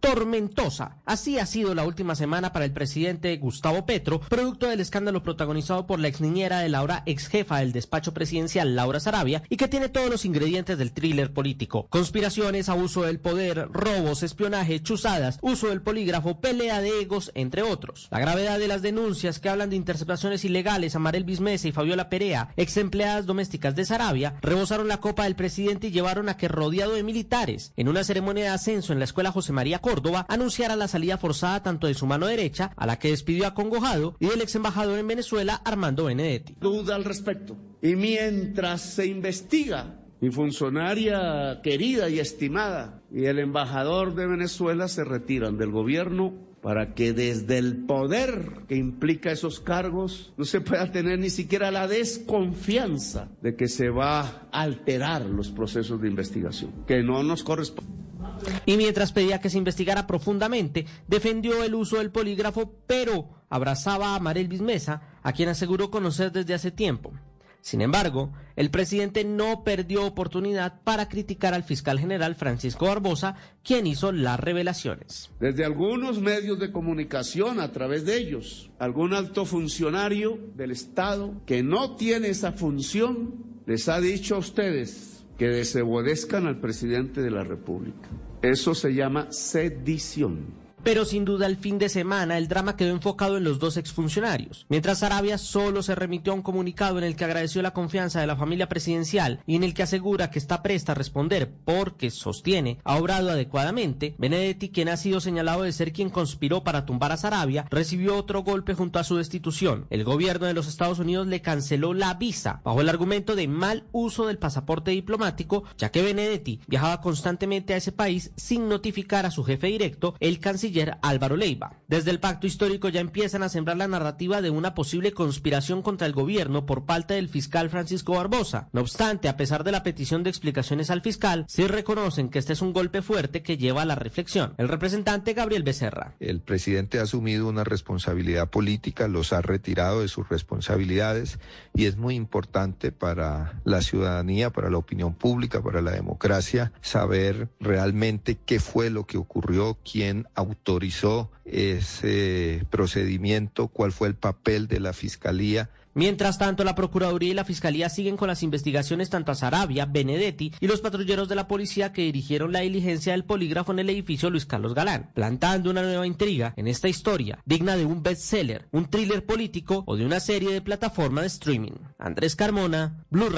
Tormentosa. Así ha sido la última semana para el presidente Gustavo Petro, producto del escándalo protagonizado por la ex niñera de Laura, ex jefa del despacho presidencial Laura Sarabia, y que tiene todos los ingredientes del thriller político. Conspiraciones, abuso del poder, robos, espionaje, chuzadas, uso del polígrafo, pelea de egos, entre otros. La gravedad de las denuncias que hablan de interceptaciones ilegales a Marel Bismese y Fabiola Perea, ex empleadas domésticas de Sarabia, rebosaron la copa del presidente y llevaron a que, rodeado de militares, en una ceremonia de ascenso en la escuela José María Córdoba, anunciara la salida forzada tanto de su mano derecha, a la que despidió a Congojado, y del ex embajador en Venezuela, Armando Benedetti. Duda al respecto. Y mientras se investiga, mi funcionaria querida y estimada y el embajador de Venezuela se retiran del gobierno para que desde el poder que implica esos cargos no se pueda tener ni siquiera la desconfianza de que se va a alterar los procesos de investigación, que no nos corresponde. Y mientras pedía que se investigara profundamente, defendió el uso del polígrafo, pero abrazaba a Marel Bismesa, a quien aseguró conocer desde hace tiempo. Sin embargo, el presidente no perdió oportunidad para criticar al fiscal general Francisco Barbosa, quien hizo las revelaciones. Desde algunos medios de comunicación, a través de ellos, algún alto funcionario del Estado que no tiene esa función les ha dicho a ustedes que desobedezcan al presidente de la República. Eso se llama sedición. Pero sin duda el fin de semana el drama quedó enfocado en los dos exfuncionarios. Mientras Arabia solo se remitió a un comunicado en el que agradeció la confianza de la familia presidencial y en el que asegura que está presta a responder porque sostiene ha obrado adecuadamente, Benedetti, quien ha sido señalado de ser quien conspiró para tumbar a Sarabia, recibió otro golpe junto a su destitución. El gobierno de los Estados Unidos le canceló la visa bajo el argumento de mal uso del pasaporte diplomático, ya que Benedetti viajaba constantemente a ese país sin notificar a su jefe directo, el canciller Álvaro Leiva. Desde el pacto histórico ya empiezan a sembrar la narrativa de una posible conspiración contra el gobierno por parte del fiscal Francisco Barbosa. No obstante, a pesar de la petición de explicaciones al fiscal, sí reconocen que este es un golpe fuerte que lleva a la reflexión. El representante Gabriel Becerra. El presidente ha asumido una responsabilidad política, los ha retirado de sus responsabilidades y es muy importante para la ciudadanía, para la opinión pública, para la democracia, saber realmente qué fue lo que ocurrió, quién autorizó ese procedimiento, cuál fue el papel de la Fiscalía. Mientras tanto, la Procuraduría y la Fiscalía siguen con las investigaciones tanto a Sarabia, Benedetti y los patrulleros de la policía que dirigieron la diligencia del polígrafo en el edificio Luis Carlos Galán, plantando una nueva intriga en esta historia, digna de un bestseller, un thriller político o de una serie de plataforma de streaming. Andrés Carmona, Blue Radio.